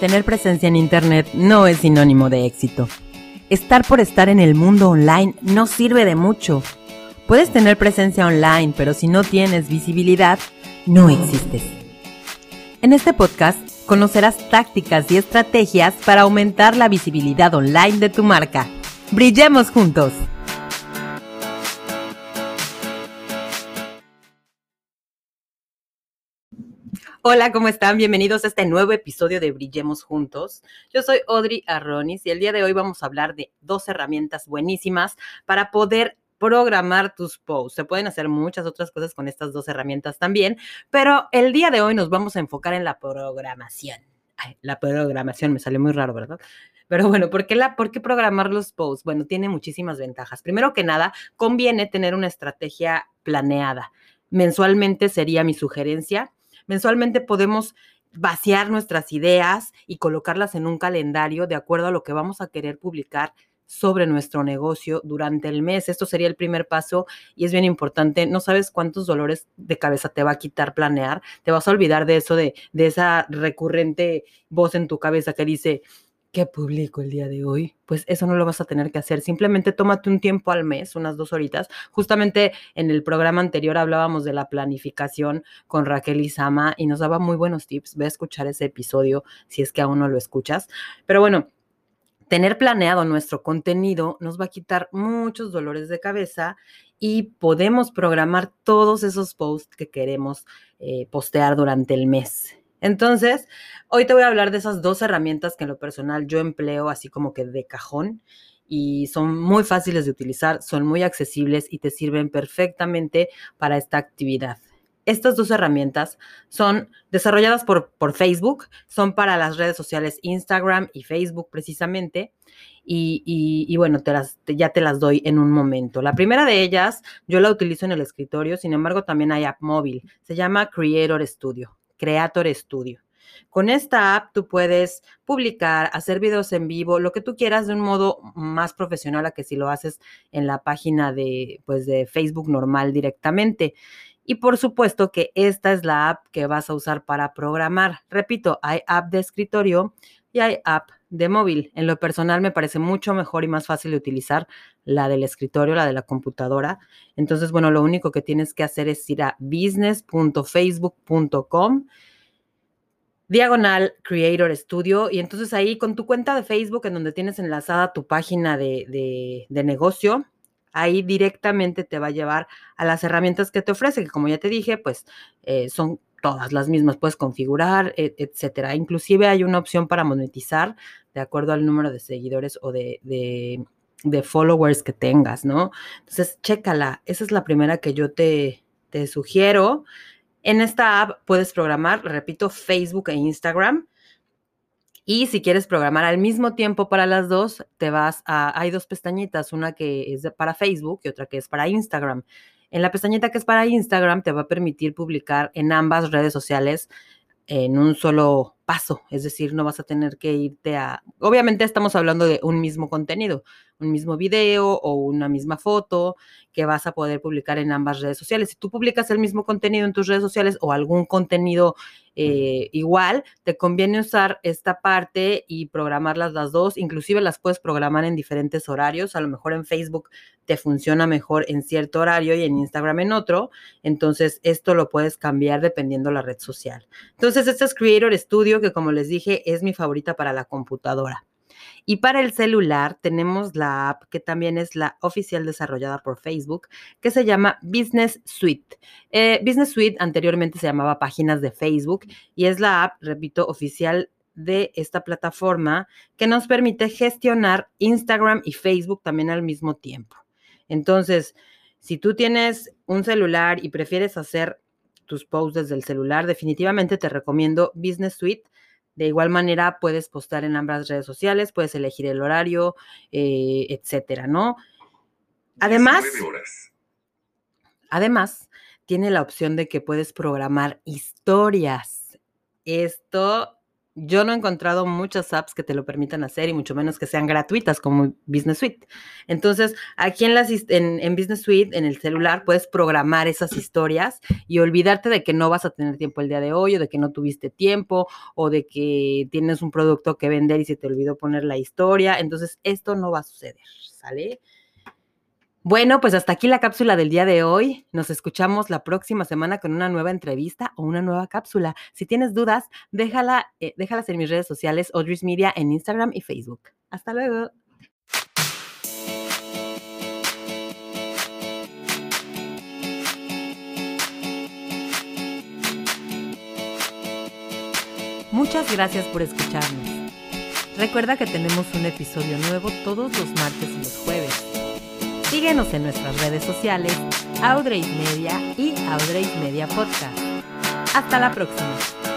Tener presencia en Internet no es sinónimo de éxito. Estar por estar en el mundo online no sirve de mucho. Puedes tener presencia online, pero si no tienes visibilidad, no existes. En este podcast conocerás tácticas y estrategias para aumentar la visibilidad online de tu marca. Brillemos juntos. Hola, ¿cómo están? Bienvenidos a este nuevo episodio de Brillemos Juntos. Yo soy Audrey Arronis y el día de hoy vamos a hablar de dos herramientas buenísimas para poder programar tus posts. Se pueden hacer muchas otras cosas con estas dos herramientas también, pero el día de hoy nos vamos a enfocar en la programación. La programación me sale muy raro, ¿verdad? Pero bueno, ¿por qué, la, ¿por qué programar los posts? Bueno, tiene muchísimas ventajas. Primero que nada, conviene tener una estrategia planeada. Mensualmente sería mi sugerencia Mensualmente podemos vaciar nuestras ideas y colocarlas en un calendario de acuerdo a lo que vamos a querer publicar sobre nuestro negocio durante el mes. Esto sería el primer paso y es bien importante. No sabes cuántos dolores de cabeza te va a quitar planear. Te vas a olvidar de eso, de, de esa recurrente voz en tu cabeza que dice, ¿qué publico el día de hoy? Pues eso no lo vas a tener que hacer. Simplemente tómate un tiempo al mes, unas dos horitas. Justamente en el programa anterior hablábamos de la planificación con Raquel y Sama y nos daba muy buenos tips. Ve a escuchar ese episodio si es que aún no lo escuchas. Pero bueno, tener planeado nuestro contenido nos va a quitar muchos dolores de cabeza y podemos programar todos esos posts que queremos eh, postear durante el mes. Entonces, hoy te voy a hablar de esas dos herramientas que en lo personal yo empleo así como que de cajón y son muy fáciles de utilizar, son muy accesibles y te sirven perfectamente para esta actividad. Estas dos herramientas son desarrolladas por, por Facebook, son para las redes sociales Instagram y Facebook precisamente. Y, bueno, ya te las doy en un momento. La primera de ellas yo la utilizo en el escritorio, sin embargo también hay app móvil, se llama Creator Studio. Creator Studio. Con esta app tú puedes publicar, hacer videos en vivo, lo que tú quieras de un modo más profesional a que si lo haces en la página de, pues, de Facebook normal directamente. Y por supuesto que esta es la app que vas a usar para programar. Repito, hay app de escritorio y hay app de móvil. En lo personal me parece mucho mejor y más fácil de utilizar la del escritorio, la de la computadora. Entonces, bueno, lo único que tienes que hacer es ir a business.facebook.com diagonal Creator Studio y entonces ahí con tu cuenta de Facebook en donde tienes enlazada tu página de, negocio, ahí directamente te va a llevar a las herramientas que te ofrece, que como ya te dije, pues eh, son todas las mismas, puedes configurar, e, etcétera. Inclusive hay una opción para monetizar de acuerdo al número de seguidores o de, de, followers que tengas, ¿no? Entonces, chécala. Esa es la primera que yo te, te sugiero. En esta app puedes programar, repito, Facebook e Instagram. Y si quieres programar al mismo tiempo para las dos, te vas a, hay dos pestañitas, una que es para Facebook y otra que es para Instagram. En la pestañita que es para Instagram te va a permitir publicar en ambas redes sociales en un solo paso, es decir, no vas a tener que irte a, obviamente estamos hablando de un mismo contenido, un mismo video o una misma foto que vas a poder publicar en ambas redes sociales. Si tú publicas el mismo contenido en tus redes sociales o algún contenido eh, igual, te conviene usar esta parte y programarlas las dos, inclusive las puedes programar en diferentes horarios, a lo mejor en Facebook te funciona mejor en cierto horario y en Instagram en otro, entonces esto lo puedes cambiar dependiendo la red social. Entonces, este es Creator Studio, que como les dije, es mi favorita para la computadora. Y para el celular tenemos la app que también es la oficial desarrollada por Facebook, que se llama Business Suite. Eh, Business Suite anteriormente se llamaba Páginas de Facebook y es la app, repito, oficial de esta plataforma que nos permite gestionar Instagram y Facebook también al mismo tiempo. Entonces, si tú tienes un celular y prefieres hacer tus posts desde el celular, definitivamente te recomiendo Business Suite de igual manera, puedes postar en ambas redes sociales, puedes elegir el horario, eh, etcétera, ¿no? Además, además, tiene la opción de que puedes programar historias. Esto yo no he encontrado muchas apps que te lo permitan hacer y mucho menos que sean gratuitas como Business Suite. Entonces, aquí en, las, en, en, Business Suite, en el celular, puedes programar esas historias y olvidarte de que no vas a tener tiempo el día de hoy o de que no tuviste tiempo o de que tienes un producto que vender y se te olvidó poner la historia. Entonces, esto no va a suceder, ¿sale? Bueno, pues hasta aquí la cápsula del día de hoy. Nos escuchamos la próxima semana con una nueva entrevista o una nueva cápsula. Si tienes dudas, déjala, eh, déjalas en mis redes sociales, Audrey's Media, en Instagram y Facebook. Hasta luego. Muchas gracias por escucharnos. Recuerda que tenemos un episodio nuevo todos los martes y los jueves. Síguenos en nuestras redes sociales, Audrey's Media y Audrey's Media Podcast. Hasta la próxima.